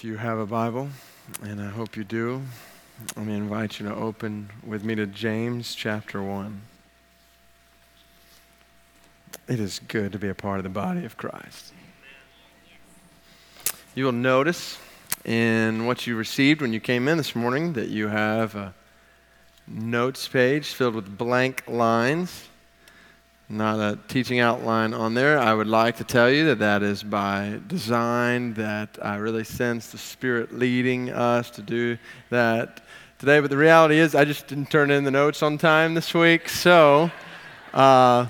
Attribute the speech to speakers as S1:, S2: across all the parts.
S1: If you have a Bible, and I hope you do, let me invite you to open with me to James chapter 1. It is good to be a part of the body of Christ. You will notice in what you received when you came in this morning that you have a notes page filled with blank lines not a teaching outline on there. I would like to tell you that that is by design, that I really sense the Spirit leading us to do that today. But the reality is, I just didn't turn in the notes on time this week. So, uh,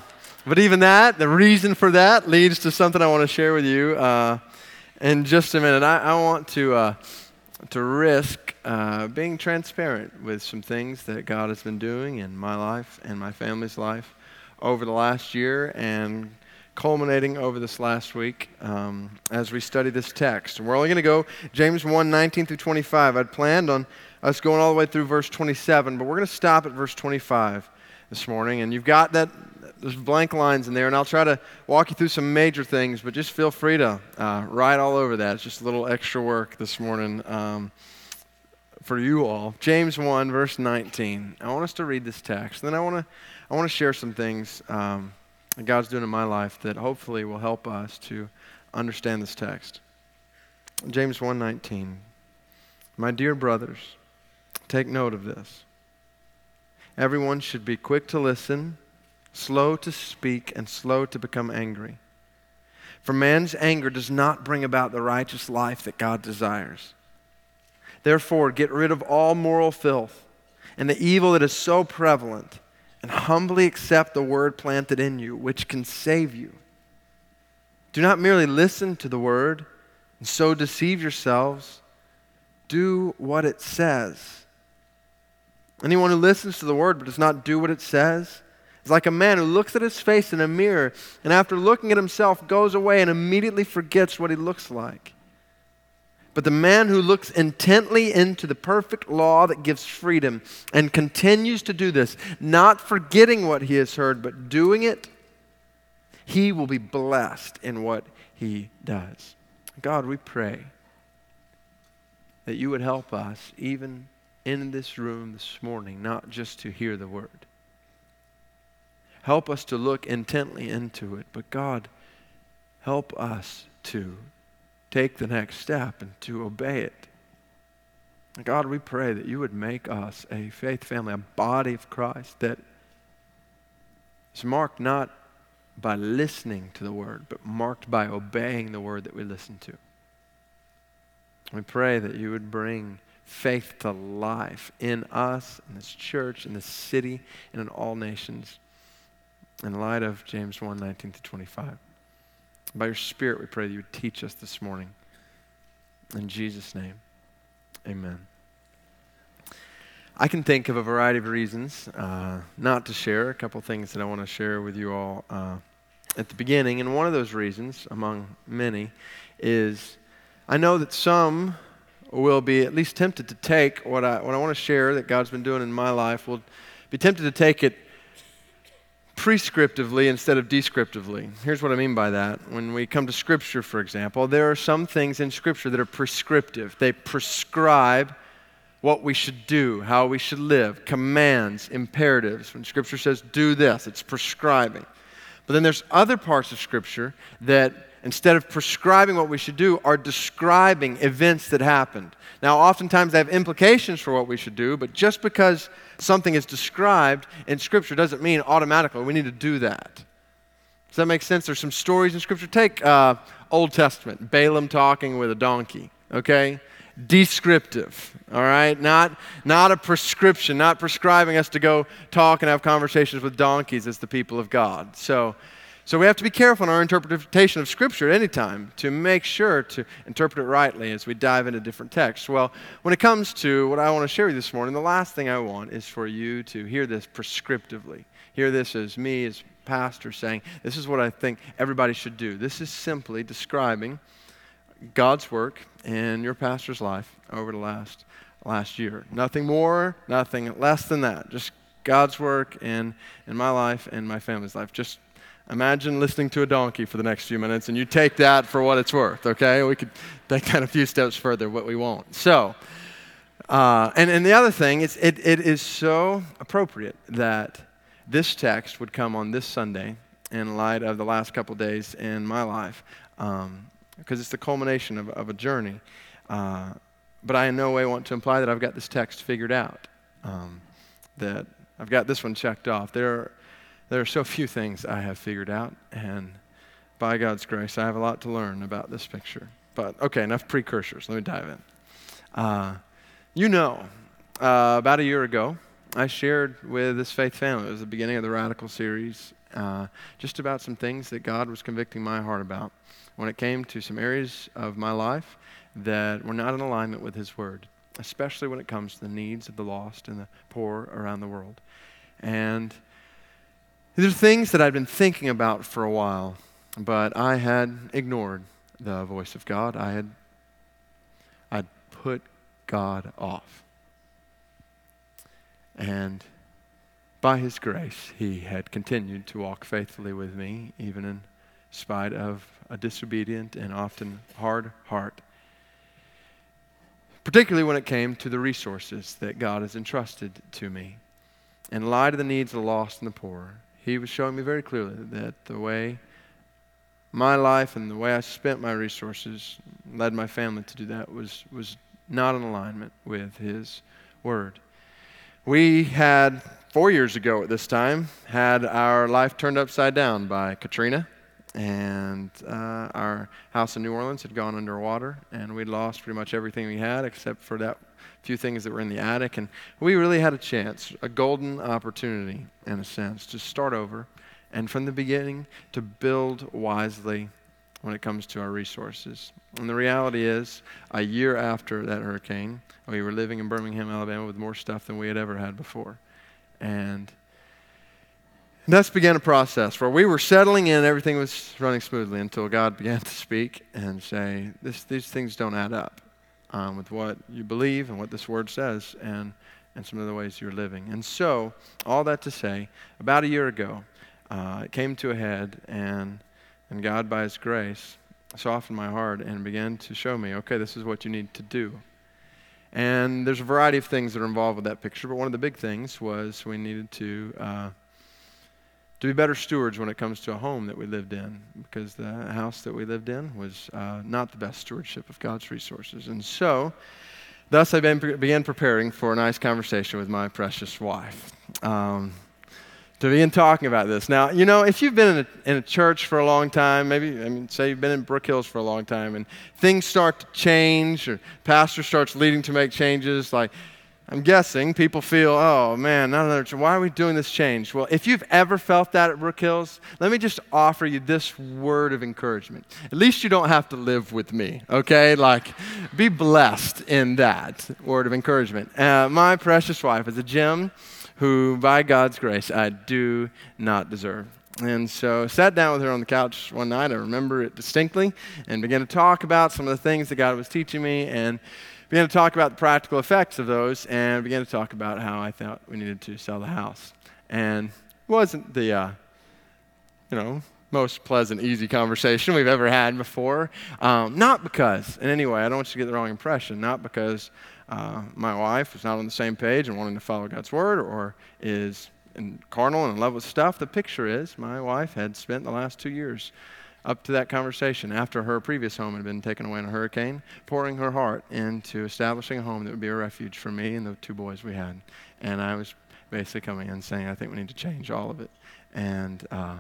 S1: but even that, the reason for that leads to something I want to share with you uh, in just a minute. I, I want to, uh, to risk uh, being transparent with some things that God has been doing in my life and my family's life over the last year and culminating over this last week um, as we study this text. And we're only going to go James 1 19 through 25. I'd planned on us going all the way through verse 27, but we're going to stop at verse 25 this morning. And you've got that, there's blank lines in there, and I'll try to walk you through some major things, but just feel free to uh, write all over that. It's just a little extra work this morning. Um, for you all. James 1, verse 19. I want us to read this text. Then I want to I want to share some things um, that God's doing in my life that hopefully will help us to understand this text. James 1:19. My dear brothers, take note of this. Everyone should be quick to listen, slow to speak, and slow to become angry. For man's anger does not bring about the righteous life that God desires. Therefore, get rid of all moral filth and the evil that is so prevalent and humbly accept the word planted in you, which can save you. Do not merely listen to the word and so deceive yourselves. Do what it says. Anyone who listens to the word but does not do what it says is like a man who looks at his face in a mirror and after looking at himself goes away and immediately forgets what he looks like. But the man who looks intently into the perfect law that gives freedom and continues to do this, not forgetting what he has heard, but doing it, he will be blessed in what he does. God, we pray that you would help us, even in this room this morning, not just to hear the word. Help us to look intently into it, but God, help us to take the next step and to obey it. God, we pray that you would make us a faith family, a body of Christ that is marked not by listening to the word, but marked by obeying the word that we listen to. We pray that you would bring faith to life in us, in this church, in this city, and in all nations in light of James 1 19 to 25. By your Spirit, we pray that you would teach us this morning. In Jesus' name, amen. I can think of a variety of reasons uh, not to share, a couple things that I want to share with you all uh, at the beginning. And one of those reasons, among many, is I know that some will be at least tempted to take what I, what I want to share that God's been doing in my life, will be tempted to take it prescriptively instead of descriptively. Here's what I mean by that. When we come to Scripture, for example, there are some things in Scripture that are prescriptive. They prescribe what we should do, how we should live, commands, imperatives. When Scripture says, do this, it's prescribing. But then there's other parts of Scripture that, instead of prescribing what we should do, are describing events that happened. Now, oftentimes they have implications for what we should do, but just because something is described in Scripture doesn't mean automatically we need to do that. Does that make sense? There's some stories in Scripture. Take uh, Old Testament, Balaam talking with a donkey, okay? Descriptive, all right? Not, not a prescription, not prescribing us to go talk and have conversations with donkeys as the people of God. So, so we have to be careful in our interpretation of Scripture at any time to make sure to interpret it rightly as we dive into different texts. Well, when it comes to what I want to share with you this morning, the last thing I want is for you to hear this prescriptively. Hear this as me, as pastor, saying, This is what I think everybody should do. This is simply describing God's work in your pastor's life over the last, last year. Nothing more, nothing less than that. Just God's work in, in my life and my family's life. Just Imagine listening to a donkey for the next few minutes, and you take that for what it's worth, okay? We could take that a few steps further, but we won't. So, uh, and, and the other thing is, it, it is so appropriate that this text would come on this Sunday in light of the last couple days in my life, because um, it's the culmination of, of a journey. Uh, but I in no way want to imply that I've got this text figured out, um, that I've got this one checked off. There are, there are so few things I have figured out, and by God's grace, I have a lot to learn about this picture. But okay, enough precursors. Let me dive in. Uh, you know, uh, about a year ago, I shared with this faith family, it was the beginning of the Radical series, uh, just about some things that God was convicting my heart about when it came to some areas of my life that were not in alignment with His Word, especially when it comes to the needs of the lost and the poor around the world. And these are things that I'd been thinking about for a while, but I had ignored the voice of God. I had I'd put God off. And by His grace, He had continued to walk faithfully with me, even in spite of a disobedient and often hard heart. Particularly when it came to the resources that God has entrusted to me. In light of the needs of the lost and the poor, He was showing me very clearly that the way my life and the way I spent my resources, led my family to do that, was, was not in alignment with His Word. We had, four years ago at this time, had our life turned upside down by Katrina, and uh, our house in New Orleans had gone underwater, and we'd lost pretty much everything we had except for that few things that were in the attic. And we really had a chance, a golden opportunity, in a sense, to start over and from the beginning to build wisely when it comes to our resources. And the reality is, a year after that hurricane, we were living in Birmingham, Alabama with more stuff than we had ever had before. And thus began a process where we were settling in, everything was running smoothly until God began to speak and say, These things don't add up um, with what you believe and what this word says and, and some of the ways you're living. And so, all that to say, about a year ago, uh, it came to a head, and, and God, by His grace, softened my heart and began to show me, okay, this is what you need to do. And there's a variety of things that are involved with that picture, but one of the big things was we needed to. Uh, to be better stewards when it comes to a home that we lived in, because the house that we lived in was uh, not the best stewardship of God's resources. And so, thus, I began preparing for a nice conversation with my precious wife. Um, to begin talking about this. Now, you know, if you've been in a, in a church for a long time, maybe, I mean, say you've been in Brook Hills for a long time, and things start to change, or pastor starts leading to make changes, like, I'm guessing people feel, oh man, not another Why are we doing this change? Well, if you've ever felt that at Brook Hills, let me just offer you this word of encouragement. At least you don't have to live with me, okay? Like, be blessed in that word of encouragement. Uh, my precious wife is a gem who, by God's grace, I do not deserve. And so I sat down with her on the couch one night. I remember it distinctly and began to talk about some of the things that God was teaching me and began to talk about the practical effects of those and began to talk about how I thought we needed to sell the house. And it wasn't the, uh, you know, most pleasant, easy conversation we've ever had before. Um, not because, in any way, I don't want you to get the wrong impression, not because uh, my wife is not on the same page and wanting to follow God's word or is in carnal and in love with stuff. The picture is my wife had spent the last two years up to that conversation after her previous home had been taken away in a hurricane, pouring her heart into establishing a home that would be a refuge for me and the two boys we had. And I was basically coming in saying, I think we need to change all of it. And uh,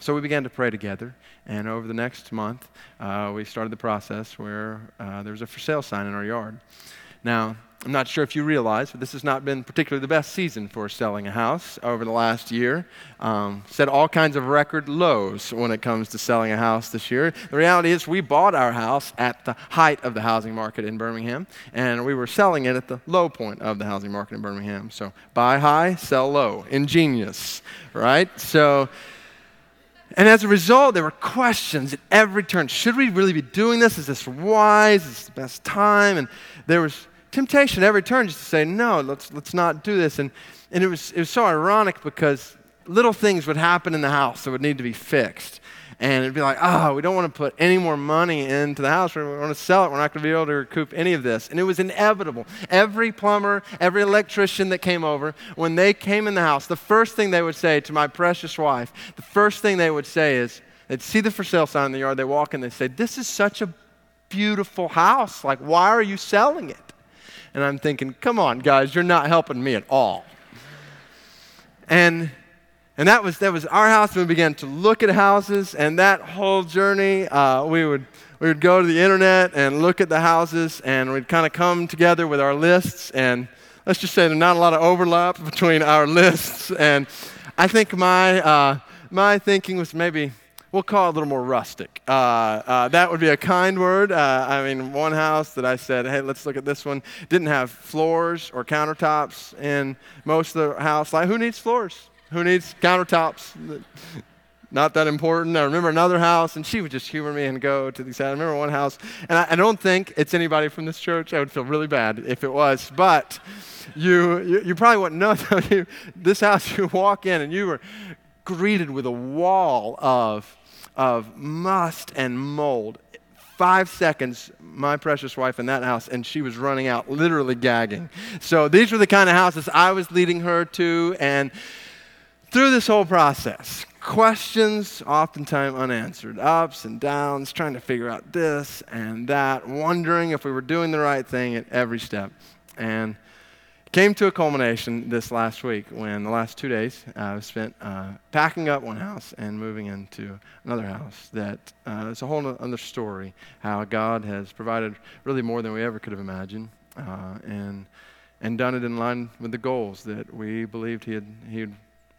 S1: so we began to pray together, and over the next month, uh, we started the process where uh, there was a for sale sign in our yard. Now, I'm not sure if you realize, but this has not been particularly the best season for selling a house over the last year. Um, set all kinds of record lows when it comes to selling a house this year. The reality is, we bought our house at the height of the housing market in Birmingham, and we were selling it at the low point of the housing market in Birmingham. So, buy high, sell low. Ingenious, right? So, and as a result, there were questions at every turn. Should we really be doing this? Is this wise? Is this the best time? And there was temptation every turn just to say, no, let's, let's not do this. And, and it, was, it was so ironic because little things would happen in the house that would need to be fixed. And it'd be like, oh, we don't want to put any more money into the house. We want to sell it. We're not going to be able to recoup any of this. And it was inevitable. Every plumber, every electrician that came over, when they came in the house, the first thing they would say to my precious wife, the first thing they would say is, they'd see the for sale sign in the yard, they walk in, they say, This is such a beautiful house. Like, why are you selling it? And I'm thinking, come on, guys, you're not helping me at all. And and that was, that was our house. We began to look at houses, and that whole journey, uh, we, would, we would go to the internet and look at the houses, and we'd kind of come together with our lists. And let's just say there's not a lot of overlap between our lists. And I think my, uh, my thinking was maybe, we'll call it a little more rustic. Uh, uh, that would be a kind word. Uh, I mean, one house that I said, hey, let's look at this one, didn't have floors or countertops in most of the house. Like, who needs floors? Who needs countertops? Not that important. I remember another house, and she would just humor me and go to the side. I remember one house, and I, I don't think it's anybody from this church. I would feel really bad if it was, but you, you, you probably wouldn't know. this house, you walk in, and you were greeted with a wall of, of must and mold five seconds, my precious wife in that house, and she was running out, literally gagging. So these were the kind of houses I was leading her to, and through this whole process, questions oftentimes unanswered, ups and downs, trying to figure out this and that, wondering if we were doing the right thing at every step. And came to a culmination this last week when the last two days I spent uh, packing up one house and moving into another house. That uh, it's a whole other story. How God has provided really more than we ever could have imagined, uh, and and done it in line with the goals that we believed He had He had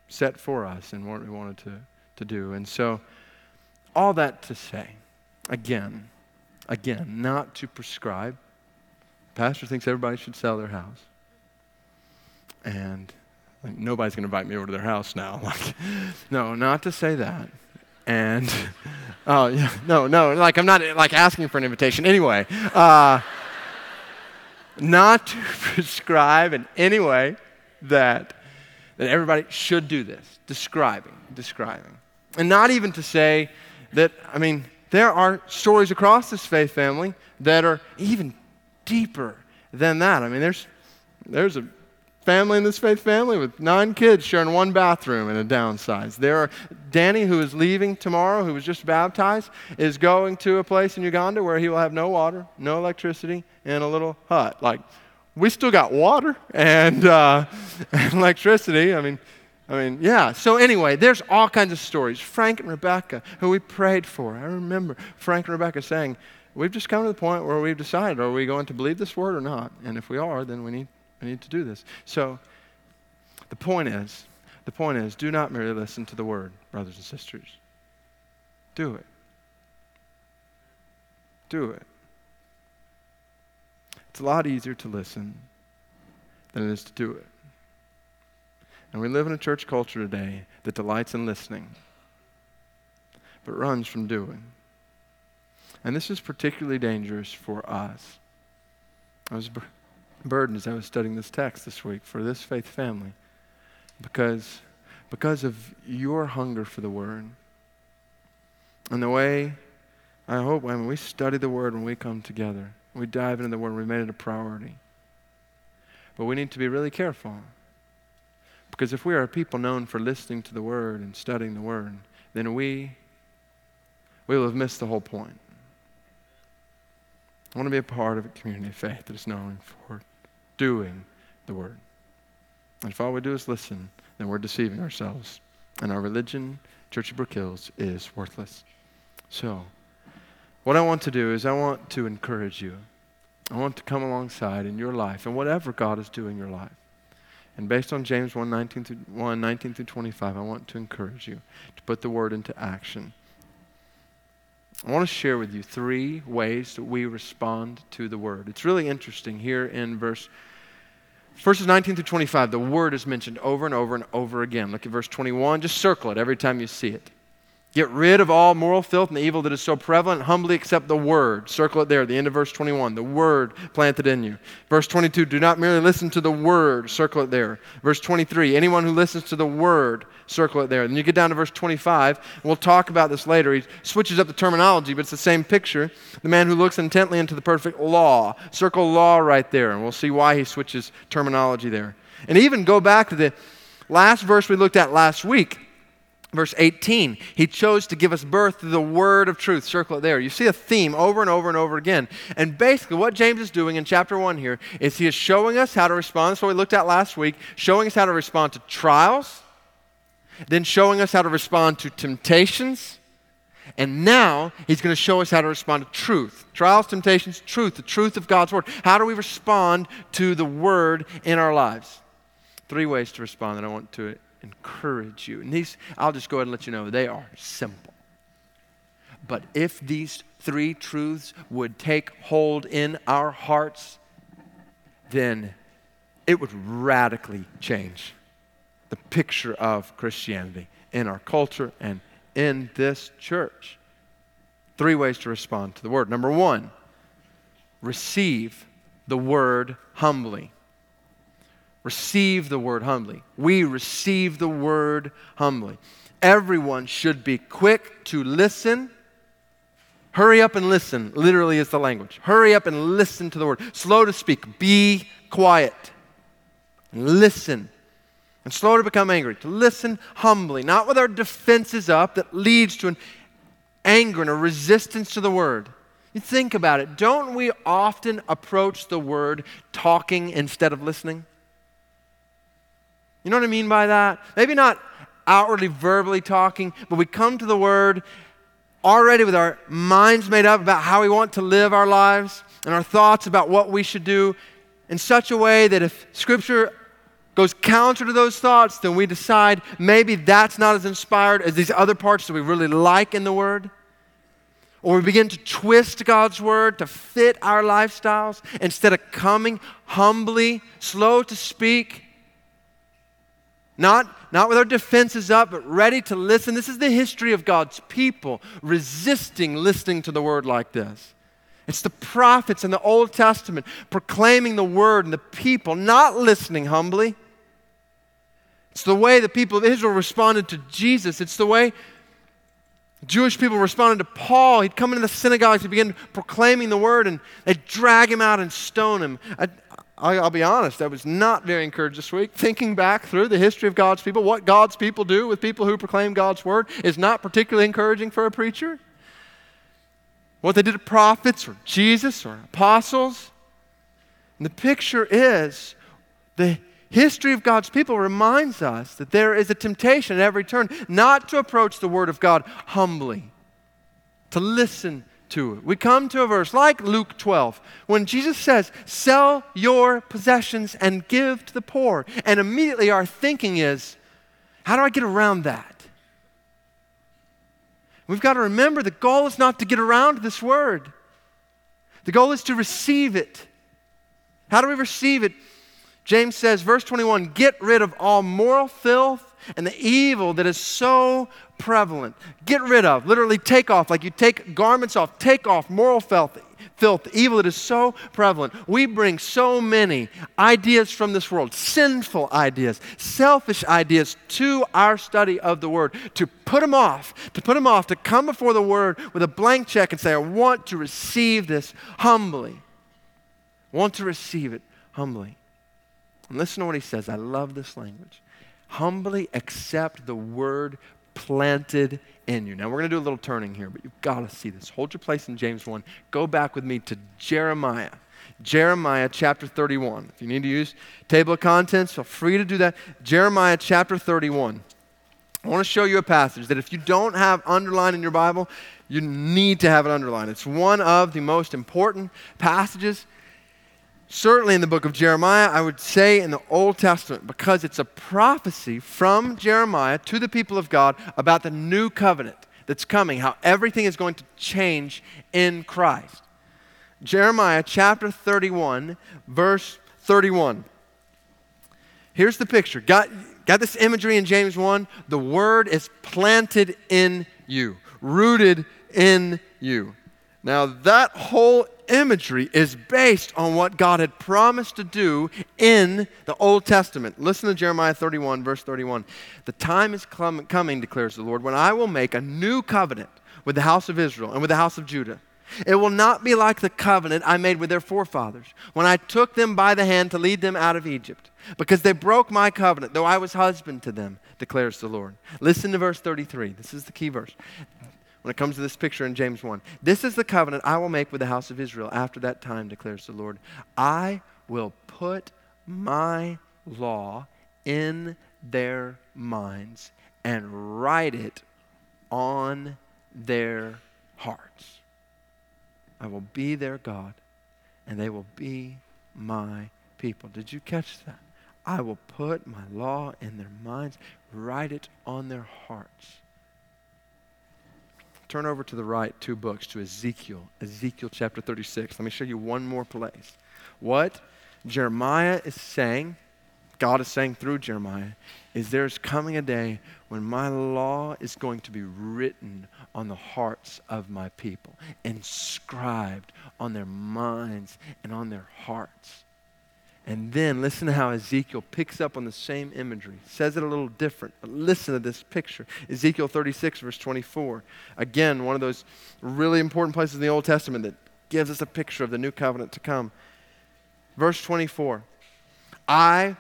S1: set for us and what we wanted to, to do. And so, all that to say, again, again, not to prescribe. Pastor thinks everybody should sell their house. And like, nobody's going to invite me over to their house now. Like, no, not to say that. And, oh, yeah, no, no, like I'm not like asking for an invitation. Anyway, uh, not to prescribe in any way that that everybody should do this describing, describing. And not even to say that, I mean, there are stories across this faith family that are even deeper than that. I mean, there's, there's a family in this faith family with nine kids sharing one bathroom in a downsize. There are Danny, who is leaving tomorrow, who was just baptized, is going to a place in Uganda where he will have no water, no electricity, and a little hut. Like, we still got water and, uh, and electricity. I mean, I mean, yeah. So anyway, there's all kinds of stories. Frank and Rebecca, who we prayed for. I remember Frank and Rebecca saying, "We've just come to the point where we've decided: are we going to believe this word or not? And if we are, then we need we need to do this." So, the point is, the point is, do not merely listen to the word, brothers and sisters. Do it. Do it. It's a lot easier to listen than it is to do it. And we live in a church culture today that delights in listening, but runs from doing. And this is particularly dangerous for us. I was burdened as I was studying this text this week for this faith family because, because of your hunger for the Word. And the way I hope when we study the Word when we come together, we dive into the Word, we made it a priority. But we need to be really careful. Because if we are a people known for listening to the Word and studying the Word, then we, we will have missed the whole point. I want to be a part of a community of faith that is known for doing the Word. And if all we do is listen, then we're deceiving ourselves. And our religion, Church of Brook Hills, is worthless. So, what I want to do is, I want to encourage you. I want to come alongside in your life and whatever God is doing in your life. And based on James 1 19 through, 1, 19 through 25, I want to encourage you to put the word into action. I want to share with you three ways that we respond to the word. It's really interesting here in verse verses 19 through 25. The word is mentioned over and over and over again. Look at verse 21. Just circle it every time you see it. Get rid of all moral filth and the evil that is so prevalent. Humbly accept the word. Circle it there, the end of verse 21. The word planted in you. Verse 22, do not merely listen to the word. Circle it there. Verse 23, anyone who listens to the word, circle it there. Then you get down to verse 25. and We'll talk about this later. He switches up the terminology, but it's the same picture. The man who looks intently into the perfect law. Circle law right there, and we'll see why he switches terminology there. And even go back to the last verse we looked at last week Verse 18, he chose to give us birth through the word of truth. Circle it there. You see a theme over and over and over again. And basically, what James is doing in chapter 1 here is he is showing us how to respond. That's what we looked at last week, showing us how to respond to trials, then showing us how to respond to temptations. And now he's going to show us how to respond to truth. Trials, temptations, truth, the truth of God's word. How do we respond to the word in our lives? Three ways to respond that I want to encourage you. And these, I'll just go ahead and let you know, they are simple. But if these three truths would take hold in our hearts, then it would radically change the picture of Christianity in our culture and in this church. Three ways to respond to the word. Number one, receive the word humbly receive the word humbly. We receive the word humbly. Everyone should be quick to listen. Hurry up and listen, literally, is the language. Hurry up and listen to the word. Slow to speak. Be quiet. Listen. And slow to become angry. To listen humbly, not with our defenses up that leads to an anger and a resistance to the word. You think about it. Don't we often approach the word talking instead of listening? You know what I mean by that? Maybe not outwardly verbally talking, but we come to the Word already with our minds made up about how we want to live our lives and our thoughts about what we should do in such a way that if Scripture goes counter to those thoughts, then we decide maybe that's not as inspired as these other parts that we really like in the Word. Or we begin to twist God's Word to fit our lifestyles instead of coming humbly, slow to speak, not, not with our defenses up, but ready to listen. This is the history of God's people resisting listening to the word like this. It's the prophets in the Old Testament proclaiming the word and the people not listening humbly. It's the way the people of Israel responded to Jesus. It's the way Jewish people responded to Paul. He'd come into the synagogues, he'd begin proclaiming the word, and they'd drag him out and stone him. I'll be honest, I was not very encouraged this week. Thinking back through the history of God's people, what God's people do with people who proclaim God's word is not particularly encouraging for a preacher. What they did to prophets or Jesus or apostles. And the picture is the history of God's people reminds us that there is a temptation at every turn not to approach the word of God humbly, to listen to. We come to a verse like Luke 12 when Jesus says, Sell your possessions and give to the poor. And immediately our thinking is, How do I get around that? We've got to remember the goal is not to get around this word, the goal is to receive it. How do we receive it? James says, verse 21 Get rid of all moral filth and the evil that is so prevalent. Get rid of, literally take off, like you take garments off, take off moral filth, filth, evil that is so prevalent. We bring so many ideas from this world, sinful ideas, selfish ideas, to our study of the Word, to put them off, to put them off, to come before the Word with a blank check and say, I want to receive this humbly. I want to receive it humbly. And listen to what he says. I love this language humbly accept the word planted in you. Now, we're going to do a little turning here, but you've got to see this. Hold your place in James 1. Go back with me to Jeremiah. Jeremiah chapter 31. If you need to use table of contents, feel free to do that. Jeremiah chapter 31. I want to show you a passage that if you don't have underlined in your Bible, you need to have it underlined. It's one of the most important passages certainly in the book of Jeremiah, I would say in the Old Testament, because it's a prophecy from Jeremiah to the people of God about the new covenant that's coming, how everything is going to change in Christ. Jeremiah chapter 31, verse 31. Here's the picture. Got, got this imagery in James 1? The word is planted in you. Rooted in you. Now, that whole imagery is based on what God had promised to do in the Old Testament. Listen to Jeremiah 31, verse 31. The time is coming, declares the Lord, when I will make a new covenant with the house of Israel and with the house of Judah. It will not be like the covenant I made with their forefathers when I took them by the hand to lead them out of Egypt, because they broke my covenant, though I was husband to them, declares the Lord. Listen to verse 33. This is the key verse when it comes to this picture in James 1. This is the covenant I will make with the house of Israel after that time, declares the Lord. I will put my law in their minds and write it on their hearts. I will be their God, and they will be my people. Did you catch that? I will put my law in their minds, write it on their hearts. Turn over to the right two books to Ezekiel, Ezekiel chapter 36. Let me show you one more place. What Jeremiah is saying, God is saying through Jeremiah, is there's coming a day when my law is going to be written on the hearts of my people, inscribed on their minds and on their hearts. And then listen to how Ezekiel picks up on the same imagery. Says it a little different, but listen to this picture. Ezekiel 36, verse 24. Again, one of those really important places in the Old Testament that gives us a picture of the new covenant to come. Verse 24. I,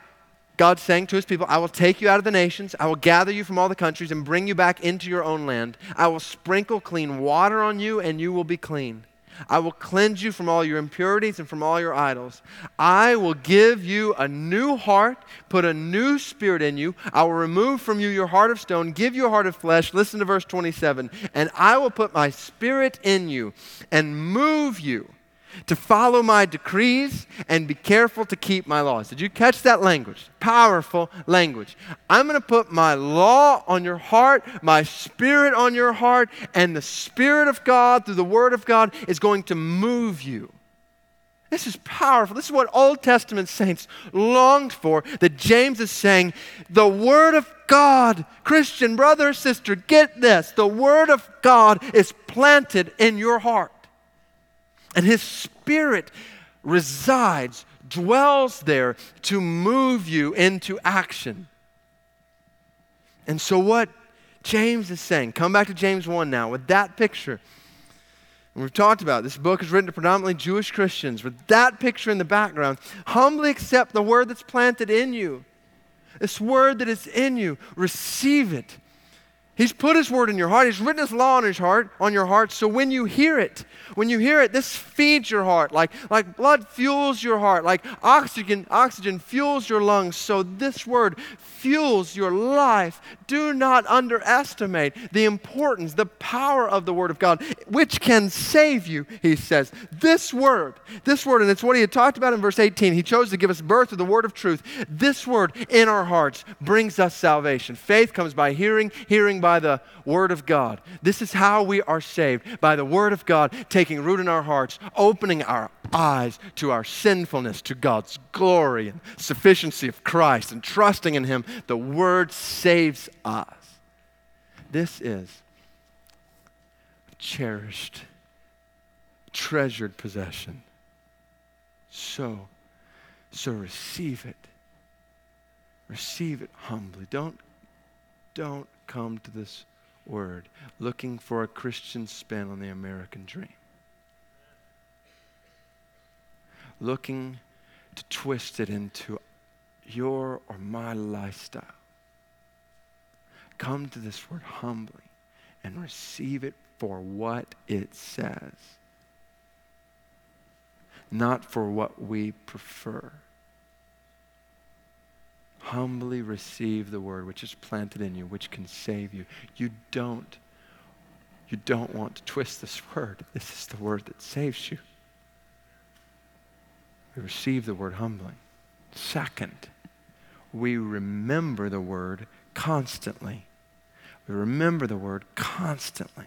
S1: God saying to his people, I will take you out of the nations, I will gather you from all the countries and bring you back into your own land. I will sprinkle clean water on you, and you will be clean. I will cleanse you from all your impurities and from all your idols. I will give you a new heart, put a new spirit in you. I will remove from you your heart of stone, give you a heart of flesh. Listen to verse 27. And I will put my spirit in you and move you to follow my decrees and be careful to keep my laws. Did you catch that language? Powerful language. I'm going to put my law on your heart, my spirit on your heart, and the Spirit of God through the Word of God is going to move you. This is powerful. This is what Old Testament saints longed for. That James is saying, the Word of God, Christian brother, sister, get this. The Word of God is planted in your heart. And His Spirit resides, dwells there to move you into action. And so, what James is saying, come back to James 1 now with that picture. And we've talked about this book is written to predominantly Jewish Christians. With that picture in the background, humbly accept the word that's planted in you. This word that is in you, receive it. He's put his word in your heart. He's written his law on his heart, on your heart. So when you hear it, when you hear it, this feeds your heart. Like, like blood fuels your heart. Like oxygen, oxygen fuels your lungs. So this word fuels your life. Do not underestimate the importance, the power of the word of God, which can save you, he says. This word, this word, and it's what he had talked about in verse 18. He chose to give us birth to the word of truth. This word in our hearts brings us salvation. Faith comes by hearing, hearing by the Word of God. This is how we are saved by the Word of God taking root in our hearts, opening our eyes to our sinfulness, to God's glory and sufficiency of Christ, and trusting in Him. The Word saves us. This is cherished, treasured possession. So, so receive it. Receive it humbly. Don't, don't come to this word looking for a Christian spin on the American dream. Looking to twist it into your or my lifestyle. Come to this word humbly and receive it for what it says, not for what we prefer humbly receive the word which is planted in you, which can save you. You don't, you don't want to twist this word. This is the word that saves you. We receive the word humbly. Second, we remember the word constantly. We remember the word constantly.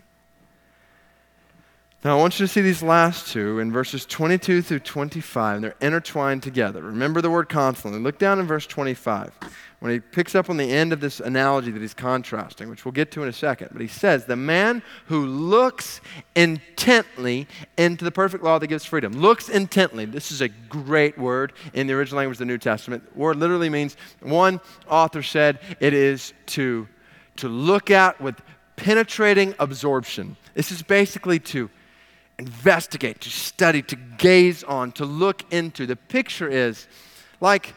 S1: Now, I want you to see these last two in verses 22 through 25. They're intertwined together. Remember the word constantly. Look down in verse 25 when he picks up on the end of this analogy that he's contrasting, which we'll get to in a second. But he says, The man who looks intently into the perfect law that gives freedom. Looks intently. This is a great word in the original language of the New Testament. The word literally means, one author said, it is to, to look at with penetrating absorption. This is basically to investigate, to study, to gaze on, to look into. The picture is like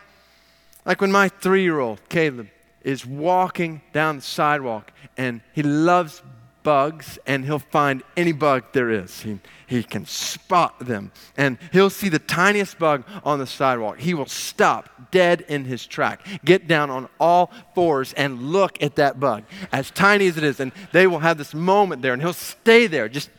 S1: like when my three year old, Caleb, is walking down the sidewalk and he loves bugs and he'll find any bug there is. He, he can spot them and he'll see the tiniest bug on the sidewalk. He will stop dead in his track, get down on all fours and look at that bug, as tiny as it is. And they will have this moment there and he'll stay there just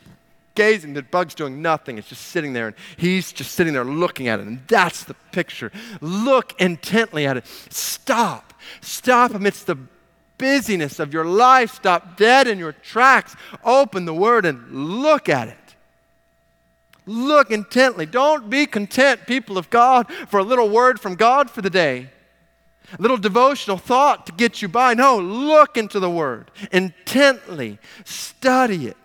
S1: gazing. The bug's doing nothing. It's just sitting there, and he's just sitting there looking at it. And that's the picture. Look intently at it. Stop. Stop amidst the busyness of your life. Stop dead in your tracks. Open the Word and look at it. Look intently. Don't be content, people of God, for a little word from God for the day. A little devotional thought to get you by. No, look into the Word intently. Study it.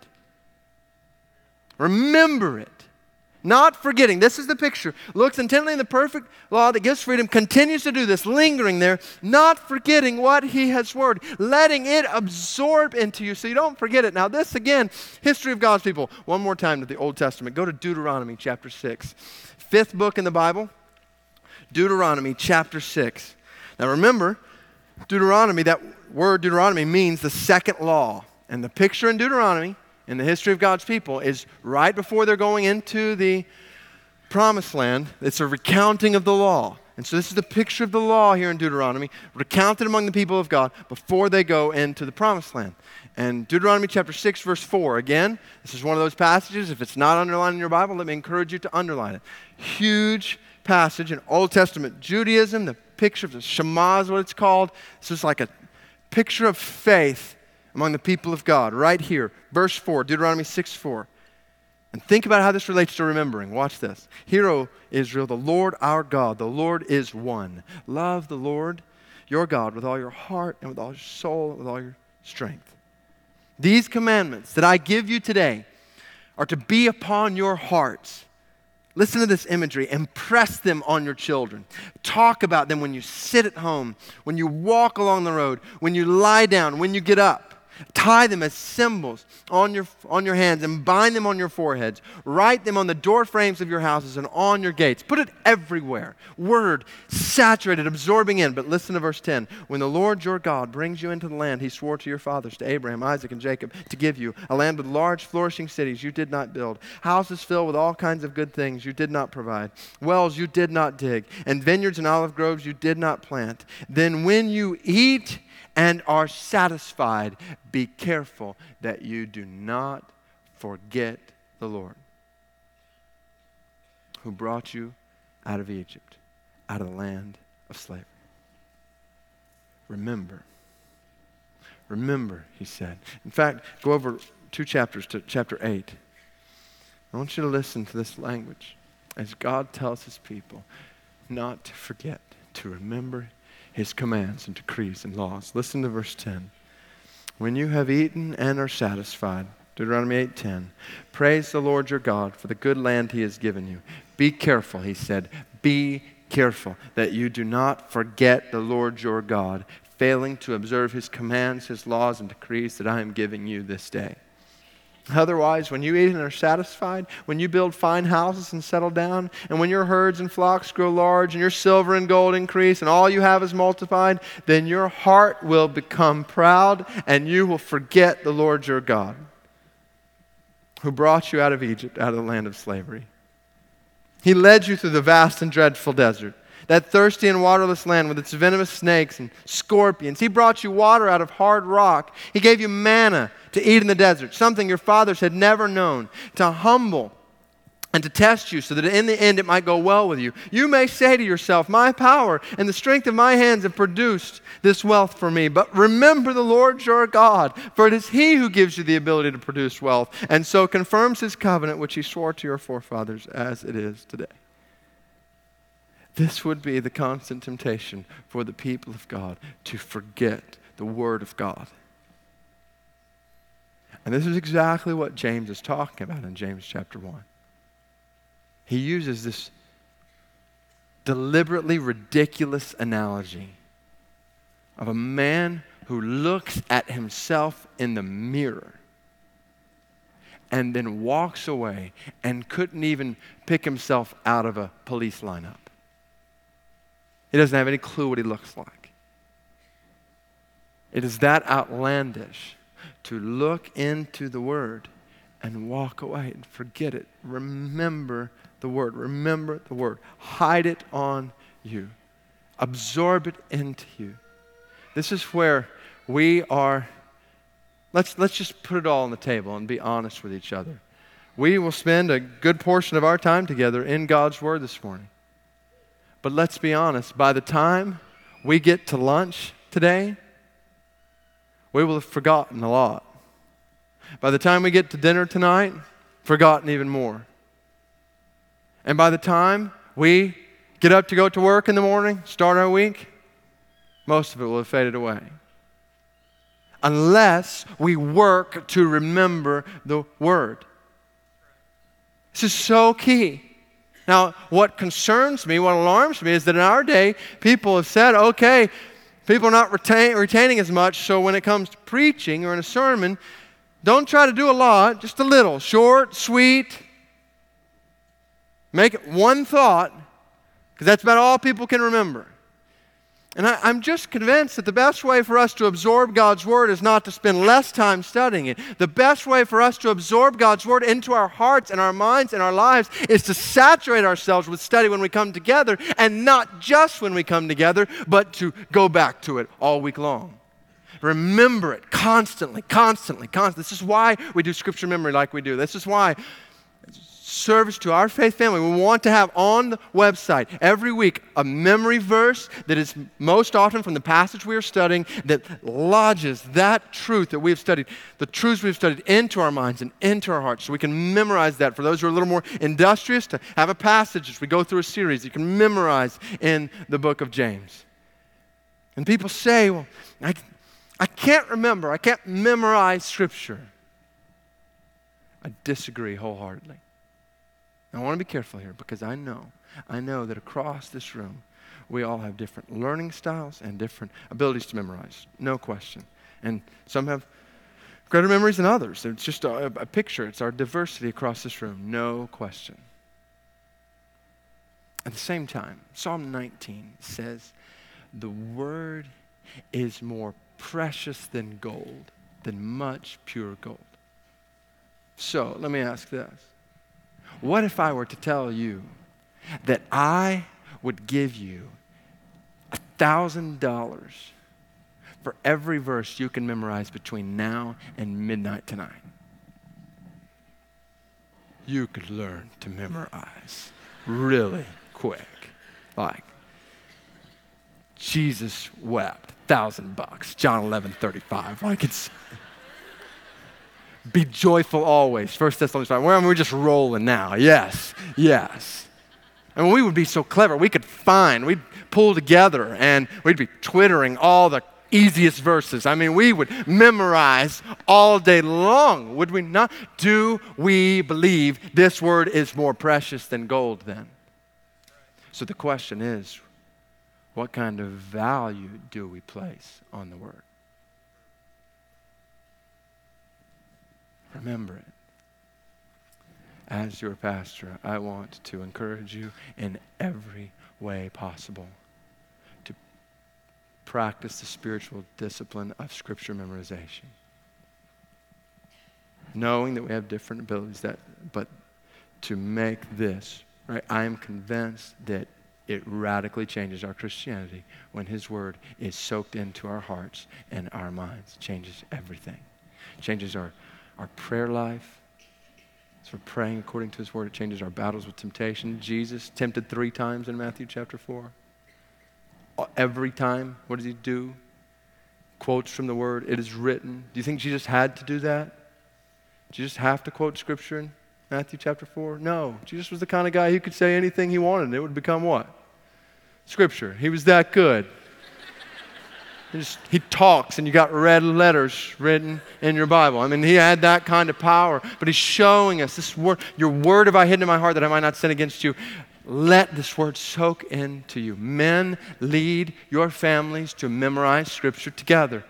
S1: Remember it. Not forgetting. This is the picture. Looks intently in the perfect law that gives freedom, continues to do this, lingering there, not forgetting what he has word, letting it absorb into you so you don't forget it. Now, this again, history of God's people. One more time to the Old Testament. Go to Deuteronomy chapter 6. Fifth book in the Bible, Deuteronomy chapter 6. Now, remember, Deuteronomy, that word Deuteronomy means the second law. And the picture in Deuteronomy in the history of God's people is right before they're going into the promised land. It's a recounting of the law. And so this is the picture of the law here in Deuteronomy, recounted among the people of God before they go into the promised land. And Deuteronomy chapter 6, verse 4, again, this is one of those passages. If it's not underlined in your Bible, let me encourage you to underline it. Huge passage in Old Testament Judaism, the picture of the Shema is what it's called. This is like a picture of faith among the people of God, right here, verse 4, Deuteronomy 6 4. And think about how this relates to remembering. Watch this. Hear, O Israel, the Lord our God, the Lord is one. Love the Lord your God with all your heart and with all your soul and with all your strength. These commandments that I give you today are to be upon your hearts. Listen to this imagery. Impress them on your children. Talk about them when you sit at home, when you walk along the road, when you lie down, when you get up. Tie them as symbols on your, on your hands and bind them on your foreheads. Write them on the door frames of your houses and on your gates. Put it everywhere. Word saturated, absorbing in. But listen to verse 10. When the Lord your God brings you into the land he swore to your fathers, to Abraham, Isaac, and Jacob, to give you, a land with large, flourishing cities you did not build, houses filled with all kinds of good things you did not provide, wells you did not dig, and vineyards and olive groves you did not plant, then when you eat, and are satisfied, be careful that you do not forget the Lord who brought you out of Egypt, out of the land of slavery. Remember. Remember, he said. In fact, go over two chapters to chapter 8. I want you to listen to this language as God tells his people not to forget, to remember his commands and decrees and laws. Listen to verse 10. When you have eaten and are satisfied, Deuteronomy 8:10. Praise the Lord your God for the good land he has given you. Be careful, he said. Be careful that you do not forget the Lord your God, failing to observe his commands, his laws and decrees that I am giving you this day. Otherwise, when you eat and are satisfied, when you build fine houses and settle down, and when your herds and flocks grow large, and your silver and gold increase, and all you have is multiplied, then your heart will become proud, and you will forget the Lord your God, who brought you out of Egypt, out of the land of slavery. He led you through the vast and dreadful desert that thirsty and waterless land with its venomous snakes and scorpions. He brought you water out of hard rock. He gave you manna to eat in the desert, something your fathers had never known, to humble and to test you so that in the end it might go well with you. You may say to yourself, My power and the strength of my hands have produced this wealth for me. But remember the Lord your God, for it is He who gives you the ability to produce wealth, and so confirms His covenant which He swore to your forefathers as it is today. This would be the constant temptation for the people of God to forget the Word of God. And this is exactly what James is talking about in James chapter 1 he uses this deliberately ridiculous analogy of a man who looks at himself in the mirror and then walks away and couldn't even pick himself out of a police lineup. He doesn't have any clue what he looks like. It is that outlandish to look into the Word and walk away and forget it. Remember the word. Remember the word. Hide it on you. Absorb it into you. This is where we are. Let's, let's just put it all on the table and be honest with each other. We will spend a good portion of our time together in God's Word this morning. But let's be honest, by the time we get to lunch today, we will have forgotten a lot. By the time we get to dinner tonight, forgotten even more. And by the time we get up to go to work in the morning, start our week, most of it will have faded away. Unless we work to remember the Word. This is so key. Now, what concerns me, what alarms me, is that in our day, people have said, okay, people are not retain, retaining as much, so when it comes to preaching or in a sermon, don't try to do a lot, just a little. Short, sweet, Make it one thought, because that's about all people can remember. And I, am just convinced that the best way for us to absorb God's Word is not to spend less time studying it. The best way for us to absorb God's Word into our hearts and our minds and our lives is to saturate ourselves with study when we come together, and not just when we come together, but to go back to it all week long. Remember it constantly, constantly, constantly. This is why we do scripture memory like we do. This is why service to our faith family, we want to have on the website every week a memory verse that is most often from the passage we are studying that lodges that truth that we've studied, the truths we've studied into our minds and into our hearts so we can memorize that. For those who are a little more industrious, to have a passage as we go through a series you can memorize in the book of James. And people say, well, I, I can't remember, I can't memorize Scripture. I disagree wholeheartedly. I want to be careful here because I know, I know that across this room, we all have different learning styles and different abilities to memorize. No question. And some have greater memories than others. It's just a, a picture, it's our diversity across this room. No question. At the same time, Psalm 19 says, The word is more precious than gold, than much pure gold. So let me ask this what if I were to tell you that I would give you $1,000 for every verse you can memorize between now and midnight tonight? You could learn to memorize really quick. Like, Jesus wept, thousand bucks, John 11, 35. Like, it's. Be joyful always. First Thessalonians 5. We're, we're just rolling now. Yes, yes. And we would be so clever. We could find, we'd pull together and we'd be twittering all the easiest verses. I mean, we would memorize all day long, would we not? Do we believe this word is more precious than gold then? So the question is what kind of value do we place on the word? Remember it. As your pastor, I want to encourage you in every way possible to practice the spiritual discipline of scripture memorization. Knowing that we have different abilities that but to make this, right? I am convinced that it radically changes our Christianity when His Word is soaked into our hearts and our minds. Changes everything. Changes our our prayer life. So we're praying according to his word. It changes our battles with temptation. Jesus tempted three times in Matthew chapter 4. Uh, every time, what does he do? Quotes from the word. It is written. Do you think Jesus had to do that? Did Jesus have to quote scripture in Matthew chapter 4? No. Jesus was the kind of guy who could say anything he wanted and it would become what? Scripture. He was that good. He, talks, and you got red letters written in your Bible. I mean, he had that kind of power. But he's showing us this word, your word have I hidden in my heart that I might not sin against you. Let this word soak into you. Men, lead your families to memorize Scripture together.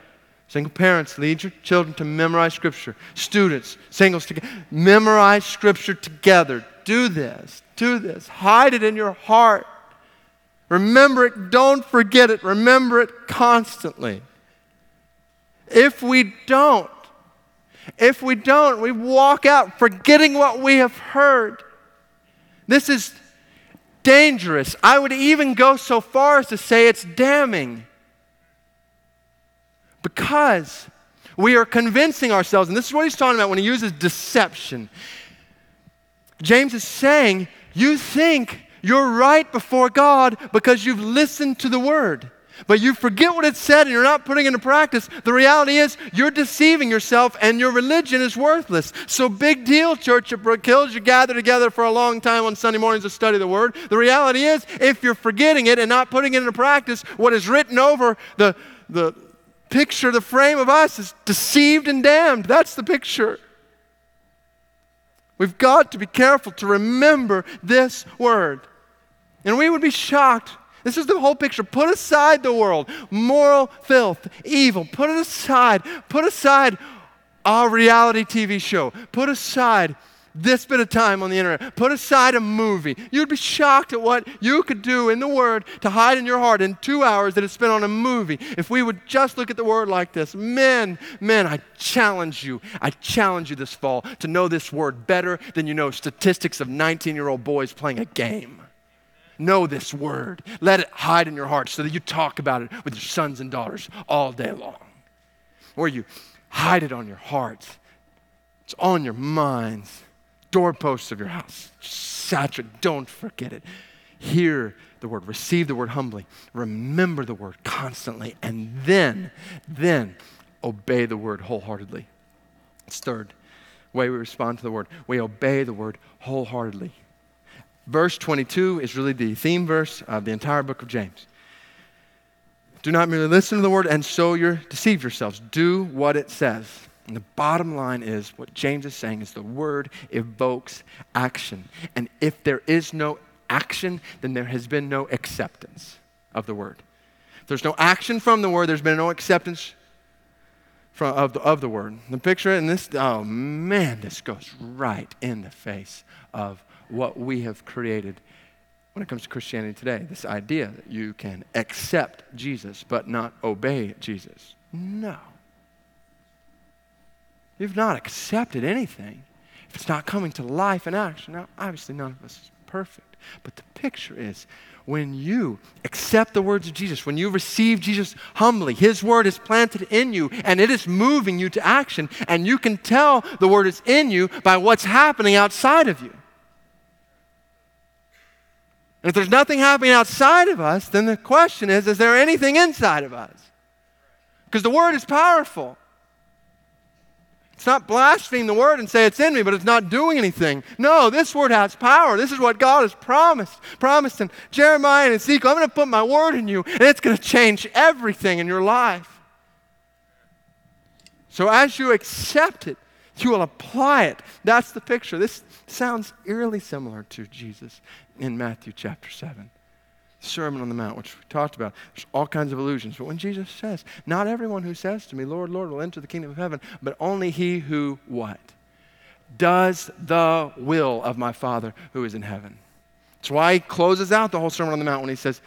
S1: Single parents, lead your children to memorize Scripture. Students, singles, together, memorize Scripture together. Do this. Do this. Hide it in your heart. Remember it, don't forget it, remember it constantly. If we don't, if we don't, we walk out forgetting what we have heard. This is dangerous. I would even go so far as to say it's damning. Because we are convincing ourselves, and this is what he's talking about when he uses deception. James is saying, You think you're right before God because you've listened to the word. But you forget what it said and you're not putting it into practice. The reality is you're deceiving yourself and your religion is worthless. So, big deal, Church of Brook Hills. You gather together for a long time on Sunday mornings to study the Word. The reality is, if you're forgetting it and not putting it into practice, what is written over the, the picture, the frame of us is deceived and damned. That's the picture. We've got to be careful to remember this word. And we would be shocked. This is the whole picture. Put aside the world, moral filth, evil. Put it aside. Put aside our reality TV show. Put aside this bit of time on the internet. Put aside a movie. You'd be shocked at what you could do in the Word to hide in your heart in two hours that is spent on a movie if we would just look at the Word like this. Men, men, I challenge you. I challenge you this fall to know this Word better than you know statistics of 19 year old boys playing a game. Know this Word. Let it hide in your heart so that you talk about it with your sons and daughters all day long. Or you hide it on your hearts, it's on your minds doorposts of your house. Saturate, don't forget it. Hear the word, receive the word humbly, remember the word constantly, and then, then obey the word wholeheartedly. It's third way we respond to the word. We obey the word wholeheartedly. Verse 22 is really the theme verse of the entire book of James. Do not merely listen to the word and so you deceive yourselves. Do what it says. And the bottom line is what James is saying is the word evokes action. And if there is no action, then there has been no acceptance of the word. If there's no action from the word, there's been no acceptance from, of, the, of the word. The picture in this, oh man, this goes right in the face of what we have created when it comes to Christianity today. This idea that you can accept Jesus but not obey Jesus. No. You've not accepted anything if it's not coming to life and action. Now, obviously, none of us is perfect, but the picture is when you accept the words of Jesus, when you receive Jesus humbly, His word is planted in you and it is moving you to action, and you can tell the word is in you by what's happening outside of you. And if there's nothing happening outside of us, then the question is is there anything inside of us? Because the word is powerful. It's not blaspheme the word and say it's in me, but it's not doing anything. No, this word has power. This is what God has promised. Promised in Jeremiah and Ezekiel. I'm going to put my word in you, and it's going to change everything in your life. So as you accept it, you will apply it. That's the picture. This sounds eerily similar to Jesus in Matthew chapter 7. the Sermon on the Mount, which we talked about. There's all kinds of illusions. But when Jesus says, Not everyone who says to me, Lord, Lord, will enter the kingdom of heaven, but only he who what? Does the will of my Father who is in heaven. That's why he closes out the whole Sermon on the Mount when he says,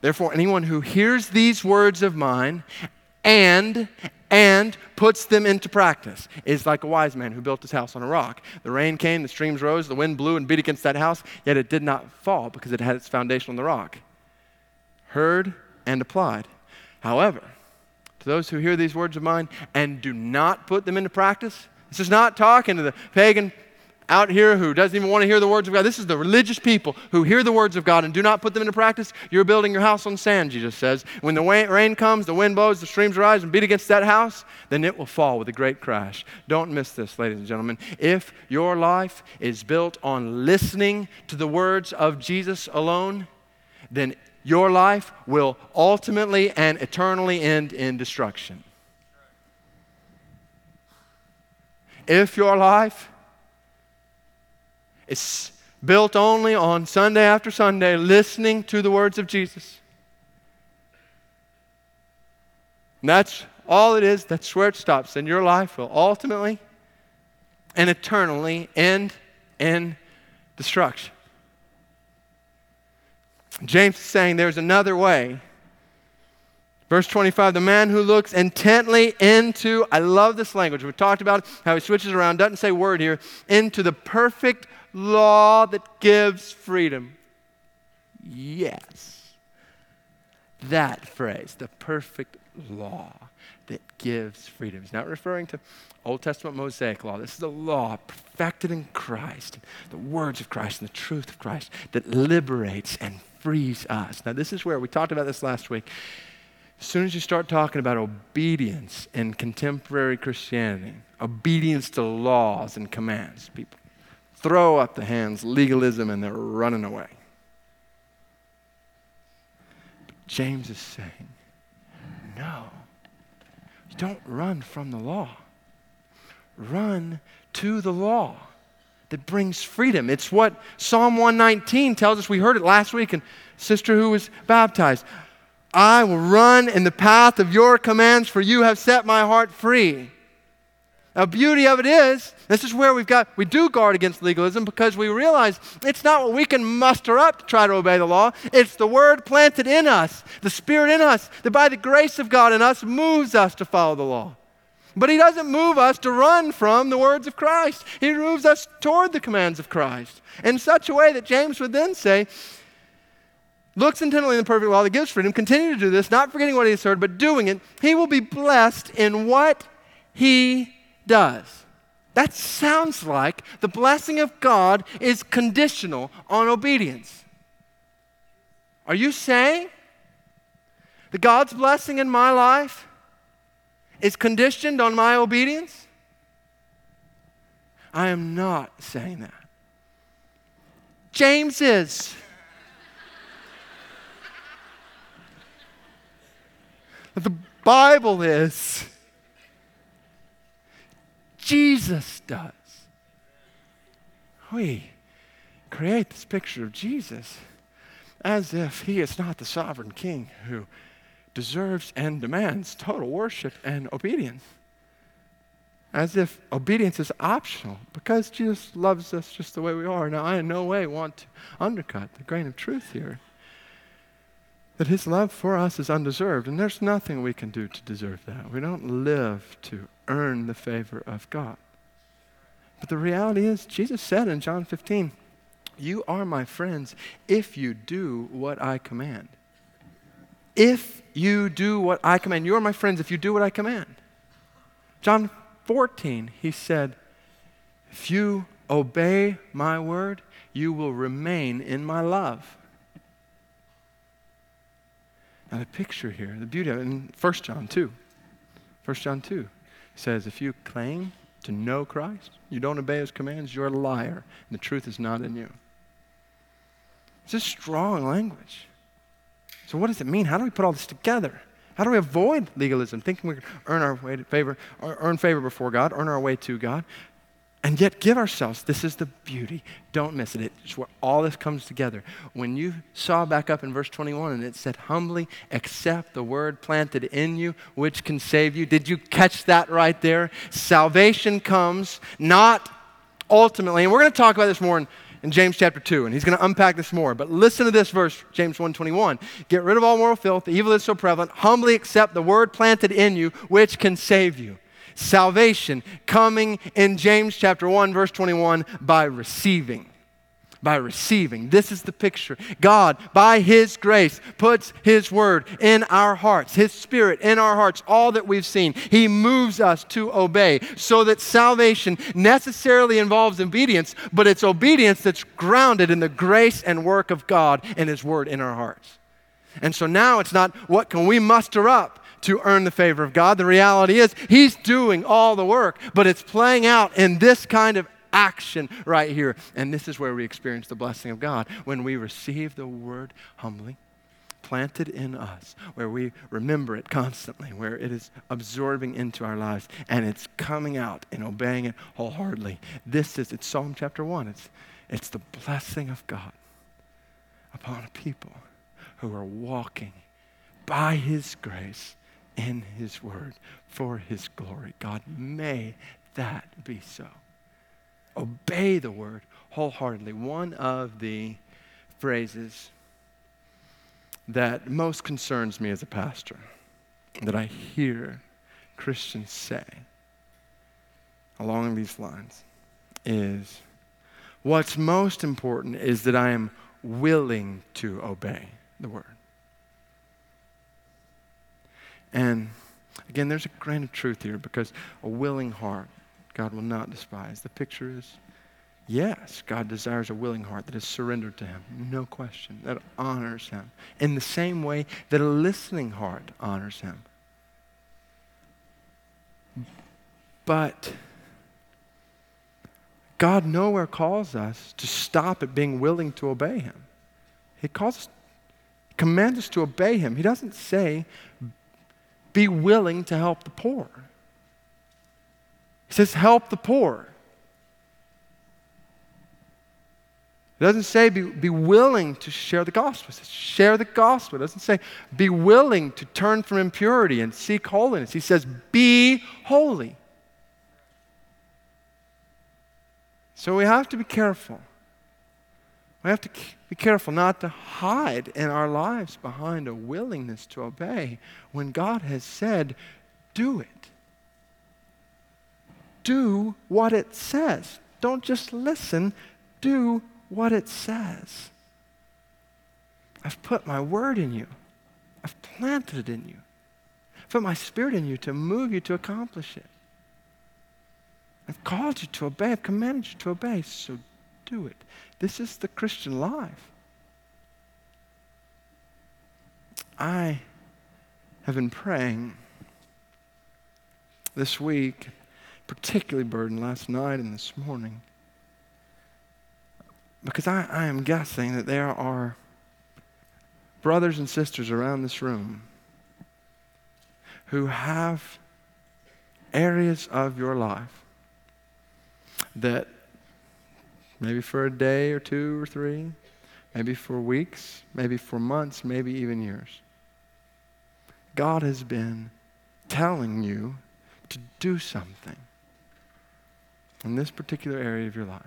S1: Therefore, anyone who hears these words of mine and and puts them into practice is like a wise man who built his house on a rock. The rain came, the streams rose, the wind blew and beat against that house, yet it did not fall because it had its foundation on the rock heard and applied. However, to those who hear these words of mine and do not put them into practice, this is not talking to the pagan out here who doesn't even want to hear the words of God. This is the religious people who hear the words of God and do not put them into practice. You're building your house on sand, Jesus says. When the rain comes, the wind blows, the streams rise and beat against that house, then it will fall with a great crash. Don't miss this, ladies and gentlemen. If your life is built on listening to the words of Jesus alone, then your life will ultimately and eternally end in destruction. If your life is built only on Sunday after Sunday listening to the words of Jesus, and that's all it is, that's where it stops, then your life will ultimately and eternally end in destruction. James is saying there's another way. Verse 25, the man who looks intently into, I love this language. We've talked about how he switches around, doesn't say word here, into the perfect law that gives freedom. Yes. That phrase, the perfect law that gives freedom. He's not referring to Old Testament Mosaic law. This is the law perfected in Christ, the words of Christ and the truth of Christ that liberates and frees us. Now, this is where we talked about this last week. As soon as you start talking about obedience in contemporary Christianity, obedience to laws and commands, people throw up the hands, legalism, and they're running away. James is saying, no, you don't run from the law, run to the law that brings freedom. It's what Psalm 119 tells us. We heard it last week, and sister who was baptized. I will run in the path of your commands, for you have set my heart free. The beauty of it is, this is where we've got, we do guard against legalism because we realize it's not what we can muster up to try to obey the law. It's the word planted in us, the spirit in us, that by the grace of God in us moves us to follow the law. But he doesn't move us to run from the words of Christ. He moves us toward the commands of Christ in such a way that James would then say, looks intently in the perfect law that gives freedom, continue to do this, not forgetting what he has heard, but doing it, he will be blessed in what he does. That sounds like the blessing of God is conditional on obedience. Are you saying that God's blessing in my life is conditioned on my obedience? I am not saying that. James is. the Bible is. Jesus does. We create this picture of Jesus as if he is not the sovereign king who deserves and demands total worship and obedience. As if obedience is optional because Jesus loves us just the way we are. Now, I in no way want to undercut the grain of truth here. That his love for us is undeserved, and there's nothing we can do to deserve that. We don't live to earn the favor of God. But the reality is, Jesus said in John 15, You are my friends if you do what I command if you do what I command. You are my friends if you do what I command. John 14, he said, If you obey my word, you will remain in my love. Now, the picture here, the beauty of it, in 1 John 2, 1 John 2 says, If you claim to know Christ, you don't obey his commands, you're a liar, and the truth is not in you. It's a strong language. So, what does it mean? How do we put all this together? How do we avoid legalism, thinking we can earn our way to favor, earn favor before God, earn our way to God, and yet give ourselves? This is the beauty. Don't miss it. It's where all this comes together. When you saw back up in verse 21 and it said, humbly accept the word planted in you, which can save you. Did you catch that right there? Salvation comes not ultimately, and we're going to talk about this more in in James chapter 2, and he's going to unpack this more. But listen to this verse, James 1:21. Get rid of all moral filth, the evil is so prevalent. Humbly accept the word planted in you, which can save you. Salvation coming in James chapter 1, verse 21, by receiving. by receiving. This is the picture. God, by His grace, puts His word in our hearts, His spirit in our hearts, all that we've seen. He moves us to obey so that salvation necessarily involves obedience, but it's obedience that's grounded in the grace and work of God and His word in our hearts. And so now it's not what can we muster up to earn the favor of God. The reality is He's doing all the work, but it's playing out in this kind of action right here. And this is where we experience the blessing of God when we receive the word humbly, planted in us, where we remember it constantly, where it is absorbing into our lives and it's coming out and obeying it wholeheartedly. This is, it's Psalm chapter 1. It's, it's the blessing of God upon a people who are walking by His grace in His Word for His glory. God, may that be so obey the word wholeheartedly. One of the phrases that most concerns me as a pastor, that I hear Christians say along these lines, is what's most important is that I am willing to obey the word. And again, there's a grain of truth here because a willing heart God will not despise. The picture is yes, God desires a willing heart that is surrendered to Him, no question, that honors Him in the same way that a listening heart honors Him. But God nowhere calls us to stop at being willing to obey Him. He calls us, commands us to obey Him. He doesn't say, be willing to help the poor. He says, help the poor. It doesn't say be, be willing to share the gospel. It says share the gospel. It doesn't say be willing to turn from impurity and seek holiness. He says be holy. So we have to be careful. We have to be careful not to hide in our lives behind a willingness to obey when God has said, do it do what it says. Don't just listen, do what it says. I've put my word in you, I've planted it in you, I've put my spirit in you to move you to accomplish it. I've called you to obey, I've commanded you to obey, so do it. This is the Christian life. I have been praying this week particularly burdened last night and this morning because I, I am guessing that there are brothers and sisters around this room who have areas of your life that maybe for a day or two or three, maybe for weeks, maybe for months, maybe even years, God has been telling you to do something in this particular area of your life.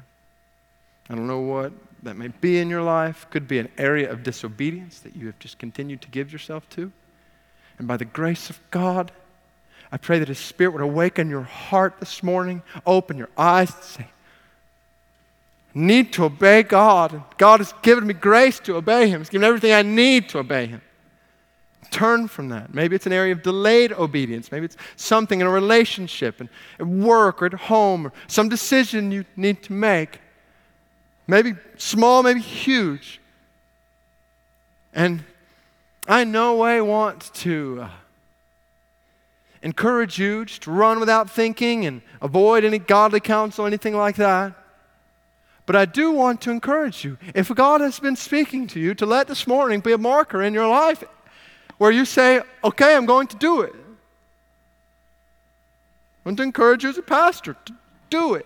S1: I don't know what that may be in your life. Could be an area of disobedience that you have just continued to give yourself to. And by the grace of God, I pray that His Spirit would awaken your heart this morning, open your eyes, and say, need to obey God. God has given me grace to obey Him. He's given everything I need to obey Him. Turn from that. Maybe it's an area of delayed obedience. Maybe it's something in a relationship, and at work, or at home, or some decision you need to make. Maybe small, maybe huge. And I no way want to uh, encourage you just to run without thinking and avoid any godly counsel, anything like that. But I do want to encourage you. If God has been speaking to you, to let this morning be a marker in your life where you say, okay, I'm going to do it. I want to encourage you as a pastor to do it.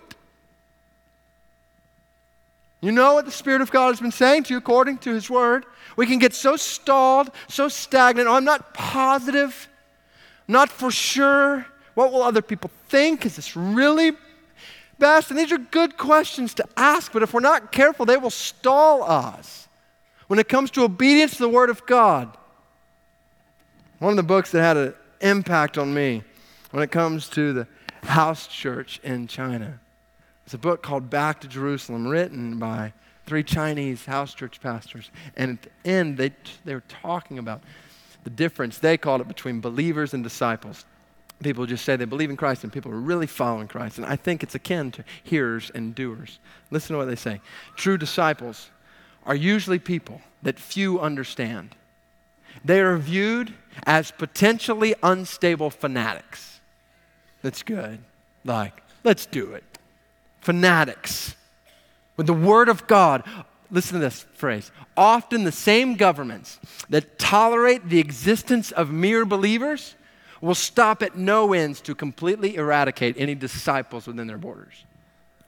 S1: You know what the Spirit of God has been saying to you according to His Word. We can get so stalled, so stagnant. Oh, I'm not positive, not for sure. What will other people think? Is this really best? And these are good questions to ask, but if we're not careful, they will stall us when it comes to obedience to the Word of God. One of the books that had an impact on me when it comes to the house church in China is a book called Back to Jerusalem, written by three Chinese house church pastors. And at the end, they, they were talking about the difference, they called it, between believers and disciples. People just say they believe in Christ and people are really following Christ. And I think it's akin to hearers and doers. Listen to what they say. True disciples are usually people that few understand. They are viewed as potentially unstable fanatics. That's good. Like, let's do it. Fanatics. With the Word of God, listen to this phrase. Often the same governments that tolerate the existence of mere believers will stop at no ends to completely eradicate any disciples within their borders.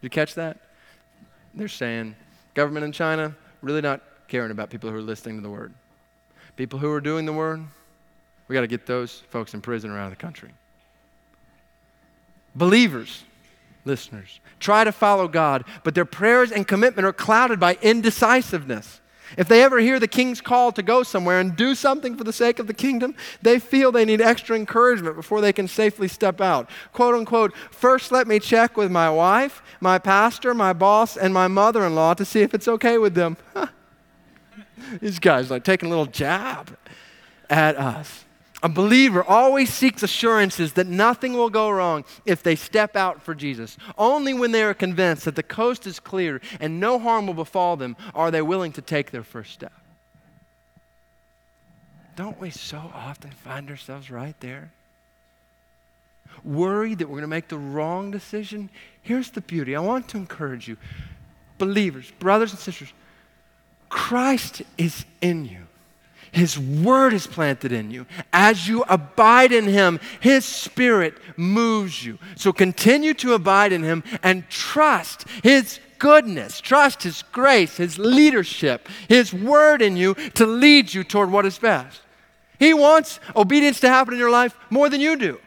S1: Did you catch that? They're saying, government in China, really not caring about people who are listening to the word. People who are doing the word, we got to get those folks in prison or out of the country. Believers, listeners, try to follow God, but their prayers and commitment are clouded by indecisiveness. If they ever hear the king's call to go somewhere and do something for the sake of the kingdom, they feel they need extra encouragement before they can safely step out. Quote unquote, first let me check with my wife, my pastor, my boss, and my mother in law to see if it's okay with them. These guys like taking a little jab at us. A believer always seeks assurances that nothing will go wrong if they step out for Jesus. Only when they are convinced that the coast is clear and no harm will befall them are they willing to take their first step. Don't we so often find ourselves right there? Worried that we're going to make the wrong decision? Here's the beauty. I want to encourage you, believers, brothers and sisters, Christ is in you. His word is planted in you. As you abide in Him, His Spirit moves you. So continue to abide in Him and trust His goodness, trust His grace, His leadership, His word in you to lead you toward what is best. He wants obedience to happen in your life more than you do.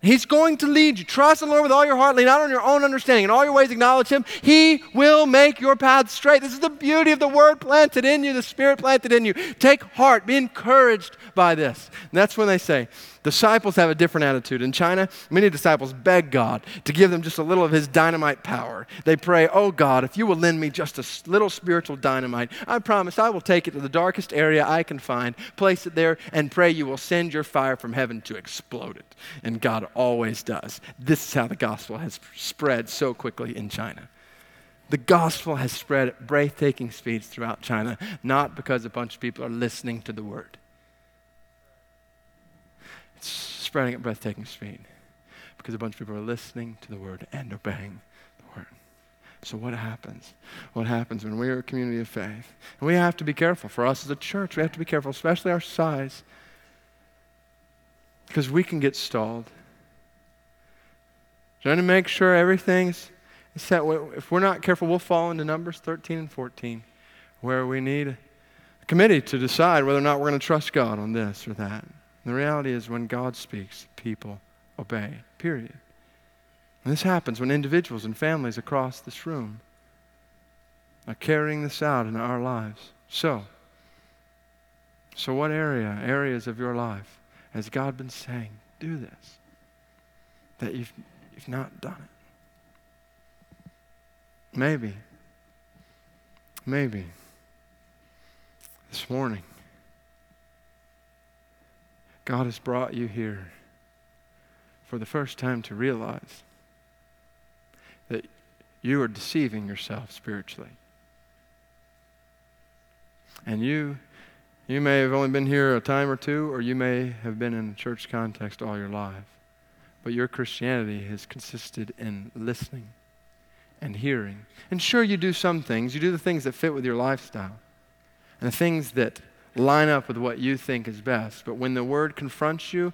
S1: He's going to lead you. Trust the Lord with all your heart. Lean not on your own understanding. In all your ways, acknowledge Him. He will make your path straight. This is the beauty of the Word planted in you, the Spirit planted in you. Take heart. Be encouraged by this. And that's when they say, Disciples have a different attitude. In China, many disciples beg God to give them just a little of His dynamite power. They pray, Oh God, if you will lend me just a little spiritual dynamite, I promise I will take it to the darkest area I can find, place it there, and pray you will send your fire from heaven to explode it. And God always does. This is how the gospel has spread so quickly in China. The gospel has spread at breathtaking speeds throughout China, not because a bunch of people are listening to the word it's spreading at breathtaking speed because a bunch of people are listening to the word and obeying the word. So, what happens? What happens when we are a community of faith? And we have to be careful. For us as a church, we have to be careful, especially our size, because we can get stalled. Trying to make sure everything's set. If we're not careful, we'll fall into Numbers 13 and 14, where we need a committee to decide whether or not we're going to trust God on this or that. And the reality is, when God speaks, people obey, period. And this happens when individuals and families across this room are carrying this out in our lives. So, so what area, areas of your life has God been saying, do this, that you've, you've not done it? Maybe, maybe this morning God has brought you here for the first time to realize that you are deceiving yourself spiritually. And you you may have only been here a time or two or you may have been in a church context all your life. But your Christianity has consisted in listening and hearing. And sure you do some things. You do the things that fit with your lifestyle. And the things that line up with what you think is best. But when the word confronts you,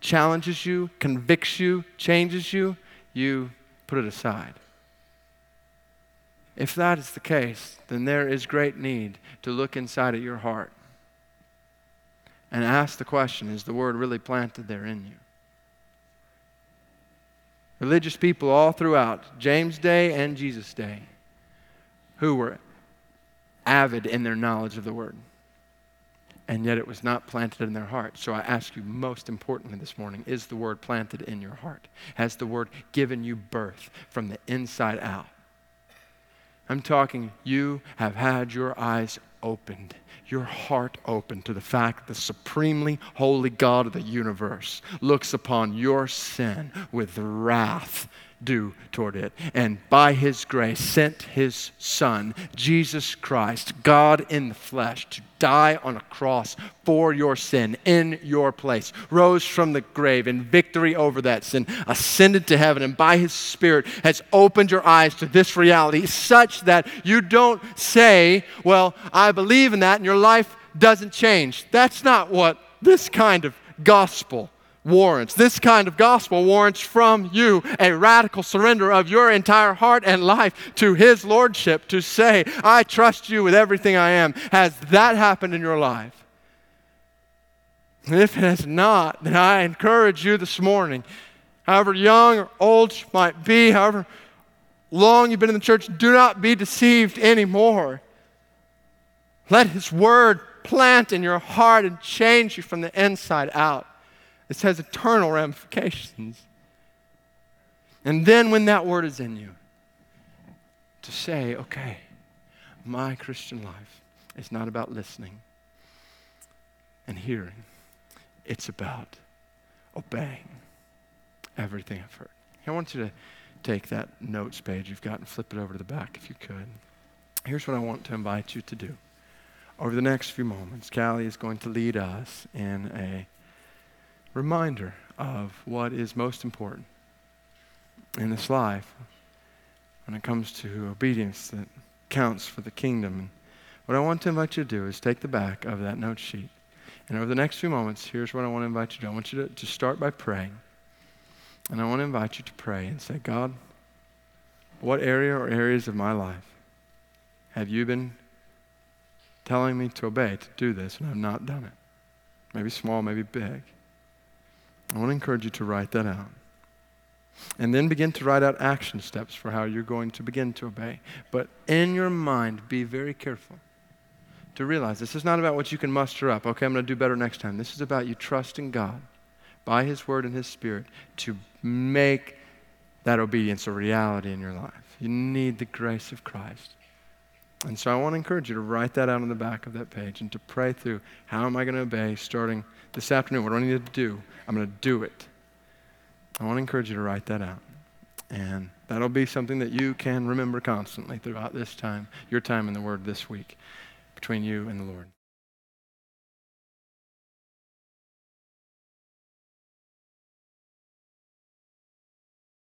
S1: challenges you, convicts you, changes you, you put it aside. If that is the case, then there is great need to look inside at your heart and ask the question is the word really planted there in you? Religious people all throughout James' day and Jesus' day who were avid in their knowledge of the word and yet it was not planted in their heart. So I ask you, most importantly this morning, is the word planted in your heart? Has the word given you birth from the inside out? I'm talking, you have had your eyes opened, your heart opened to the fact the supremely holy God of the universe looks upon your sin with wrath due toward it. And by his grace, sent his Son, Jesus Christ, God in the flesh, to die on a cross for your sin in your place, rose from the grave in victory over that sin, ascended to heaven, and by his Spirit has opened your eyes to this reality such that you don't say, Well, I believe in that, and your life doesn't change. That's not what this kind of gospel warrants. This kind of gospel warrants from you a radical surrender of your entire heart and life to His Lordship to say, I trust you with everything I am. Has that happened in your life? And if it has not, then I encourage you this morning, however young or old you might be, however long you've been in the church, do not be deceived anymore. Let His Word plant in your heart and change you from the inside out. This has eternal ramifications. And then, when that word is in you, to say, okay, my Christian life is not about listening and hearing, it's about obeying everything I've heard. I want you to take that notes page you've got and flip it over to the back if you could. Here's what I want to invite you to do. Over the next few moments, Callie is going to lead us in a reminder of what is most important in this life when it comes to obedience that counts for the kingdom. And what I want to invite you to do is take the back of that note sheet. And over the next few moments, here's what I want to invite you to do. I want you to, to start by praying. And I want to invite you to pray and say, God, what area or areas of my life have you been telling me to obey, to do this, and I've not done it? Maybe small, maybe big. I want to encourage you to write that out. And then begin to write out action steps for how you're going to begin to obey. But in your mind, be very careful to realize this is not about what you can muster up. Okay, I'm going to do better next time. This is about you trusting God by His Word and His Spirit to make that obedience a reality in your life. You need the grace of Christ. And so I want to encourage you to write that out on the back of that page and to pray through how am I going to obey starting this afternoon? What do I need to do? I'm going to do it. I want to encourage you to write that out. And that'll be something that you can remember constantly throughout this time, your time in the Word this week, between you and the Lord.